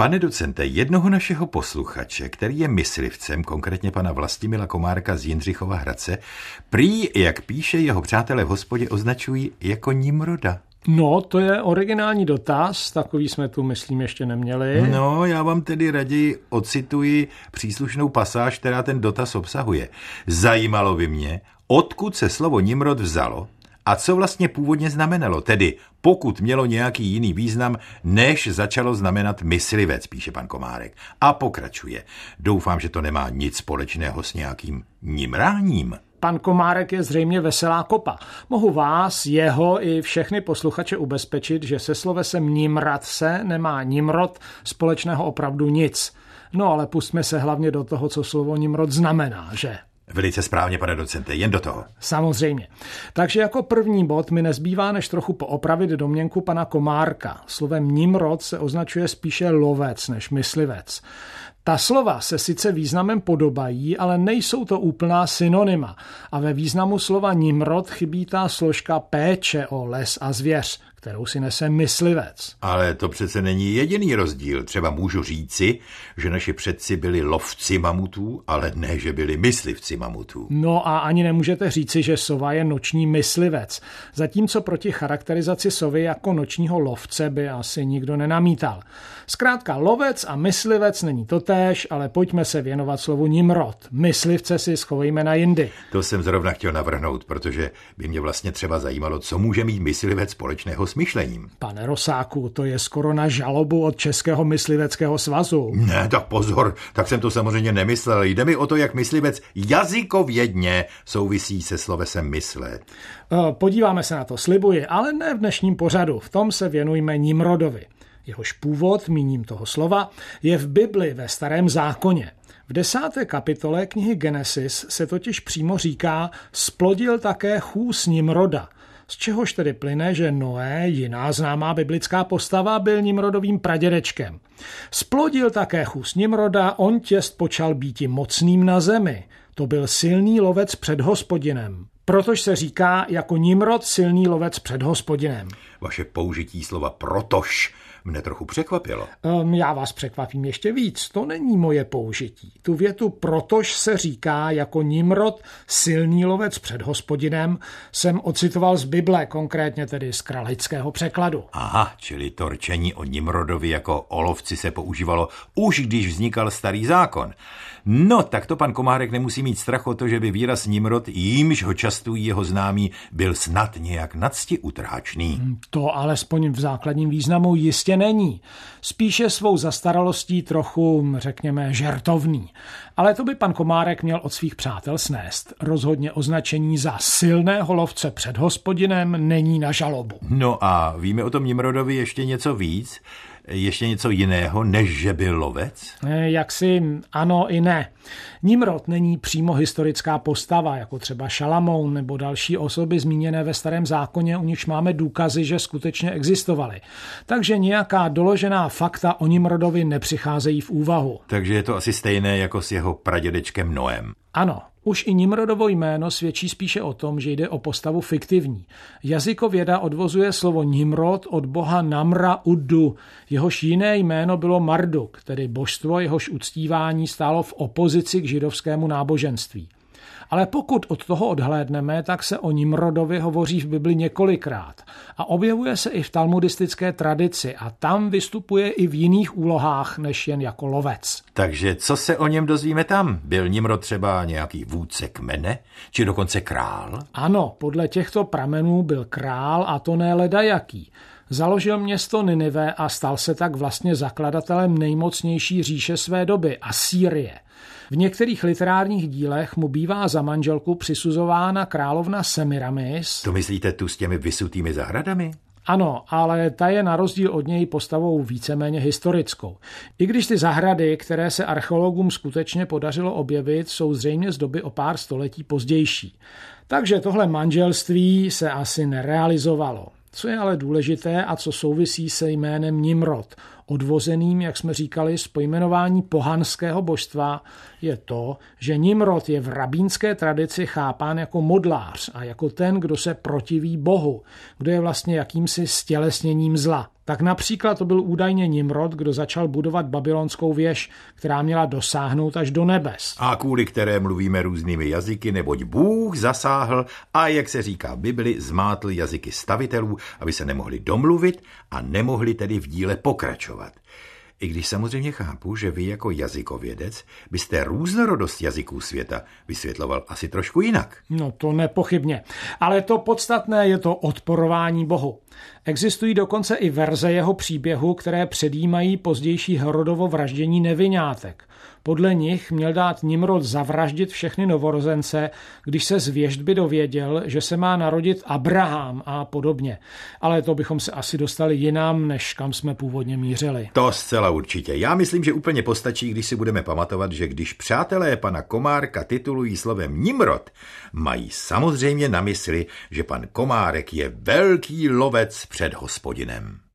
Pane docente, jednoho našeho posluchače, který je myslivcem, konkrétně pana Vlastimila Komárka z Jindřichova Hradce, prý, jak píše jeho přátelé v hospodě, označují jako Nimroda. No, to je originální dotaz, takový jsme tu, myslím, ještě neměli. No, já vám tedy raději ocituji příslušnou pasáž, která ten dotaz obsahuje. Zajímalo by mě, odkud se slovo Nimrod vzalo a co vlastně původně znamenalo, tedy pokud mělo nějaký jiný význam, než začalo znamenat myslivec, píše pan Komárek. A pokračuje. Doufám, že to nemá nic společného s nějakým nimráním. Pan Komárek je zřejmě veselá kopa. Mohu vás, jeho i všechny posluchače ubezpečit, že se slovesem Nimrad se nemá Nimrod společného opravdu nic. No ale pustme se hlavně do toho, co slovo Nimrod znamená, že? Velice správně, pane docente, jen do toho. Samozřejmě. Takže jako první bod mi nezbývá než trochu poopravit domněnku pana Komárka. Slovem Nimrod se označuje spíše lovec než myslivec. Ta slova se sice významem podobají, ale nejsou to úplná synonyma. A ve významu slova Nimrod chybí ta složka péče o les a zvěř, kterou si nese myslivec. Ale to přece není jediný rozdíl. Třeba můžu říci, že naši předci byli lovci mamutů, ale ne, že byli myslivci mamutů. No a ani nemůžete říci, že sova je noční myslivec. Zatímco proti charakterizaci sovy jako nočního lovce by asi nikdo nenamítal. Zkrátka lovec a myslivec není totéž, ale pojďme se věnovat slovu Nimrod. Myslivce si schovejme na jindy. To jsem zrovna chtěl navrhnout, protože by mě vlastně třeba zajímalo, co může mít myslivec společného s myšlením. Pane Rosáku, to je skoro na žalobu od Českého mysliveckého svazu. Ne, tak pozor, tak jsem to samozřejmě nemyslel. Jde mi o to, jak myslivec jazykovědně souvisí se slovesem myslet. Eh, podíváme se na to, slibuji, ale ne v dnešním pořadu. V tom se věnujme Nimrodovi. Jehož původ, míním toho slova, je v Bibli ve Starém zákoně. V desáté kapitole knihy Genesis se totiž přímo říká, splodil také chůs Nimroda – z čehož tedy plyne, že Noé, jiná známá biblická postava, byl Nimrodovým pradědečkem. Splodil také chůst Nimroda, on těst počal býti mocným na zemi. To byl silný lovec před hospodinem. Protož se říká jako Nimrod silný lovec před hospodinem. Vaše použití slova protož mne trochu překvapilo. Um, já vás překvapím ještě víc. To není moje použití. Tu větu protož se říká jako Nimrod, silný lovec před hospodinem, jsem ocitoval z Bible, konkrétně tedy z kralického překladu. Aha, čili to rčení o Nimrodovi jako olovci se používalo už když vznikal starý zákon. No, tak to pan Komárek nemusí mít strach o to, že by výraz Nimrod, jímž ho častují jeho známí, byl snad nějak nadsti utráčný. To alespoň v základním významu jistě není. Spíše svou zastaralostí trochu, řekněme, žertovný. Ale to by pan Komárek měl od svých přátel snést. Rozhodně označení za silného lovce před hospodinem není na žalobu. No a víme o tom Nimrodovi ještě něco víc? Ještě něco jiného, než že byl lovec? Eh, jak si ano i ne. Nimrod není přímo historická postava, jako třeba Šalamoun nebo další osoby zmíněné ve starém zákoně, u nichž máme důkazy, že skutečně existovaly. Takže nějaká doložená fakta o Nimrodovi nepřicházejí v úvahu. Takže je to asi stejné jako s jeho pradědečkem Noem. Ano, už i Nimrodovo jméno svědčí spíše o tom, že jde o postavu fiktivní. Jazykověda odvozuje slovo Nimrod od boha Namra Uddu, jehož jiné jméno bylo Marduk, tedy božstvo, jehož uctívání stálo v opozici k židovskému náboženství. Ale pokud od toho odhlédneme, tak se o Nimrodovi hovoří v Bibli několikrát a objevuje se i v talmudistické tradici a tam vystupuje i v jiných úlohách než jen jako lovec. Takže co se o něm dozvíme tam? Byl Nimrod třeba nějaký vůdce kmene, či dokonce král? Ano, podle těchto pramenů byl král a to ne ledajaký. Založil město Ninive a stal se tak vlastně zakladatelem nejmocnější říše své doby, Asýrie. V některých literárních dílech mu bývá za manželku přisuzována královna Semiramis. To myslíte tu s těmi vysutými zahradami? Ano, ale ta je na rozdíl od něj postavou víceméně historickou. I když ty zahrady, které se archeologům skutečně podařilo objevit, jsou zřejmě z doby o pár století pozdější. Takže tohle manželství se asi nerealizovalo. Co je ale důležité a co souvisí se jménem Nimrod, odvozeným, jak jsme říkali, z pojmenování pohanského božstva, je to, že Nimrod je v rabínské tradici chápán jako modlář a jako ten, kdo se protiví Bohu, kdo je vlastně jakýmsi stělesněním zla. Tak například to byl údajně Nimrod, kdo začal budovat babylonskou věž, která měla dosáhnout až do nebes. A kvůli které mluvíme různými jazyky, neboť Bůh zasáhl a, jak se říká v Bibli, zmátl jazyky stavitelů, aby se nemohli domluvit a nemohli tedy v díle pokračovat. I když samozřejmě chápu, že vy jako jazykovědec byste různorodost jazyků světa vysvětloval asi trošku jinak. No to nepochybně. Ale to podstatné je to odporování Bohu. Existují dokonce i verze jeho příběhu, které předjímají pozdější Herodovo vraždění nevinátek. Podle nich měl dát Nimrod zavraždit všechny novorozence, když se z věždby dověděl, že se má narodit Abraham a podobně. Ale to bychom se asi dostali jinam, než kam jsme původně mířili. To zcela určitě. Já myslím, že úplně postačí, když si budeme pamatovat, že když přátelé pana Komárka titulují slovem Nimrod, mají samozřejmě na mysli, že pan Komárek je velký lovec před hospodinem.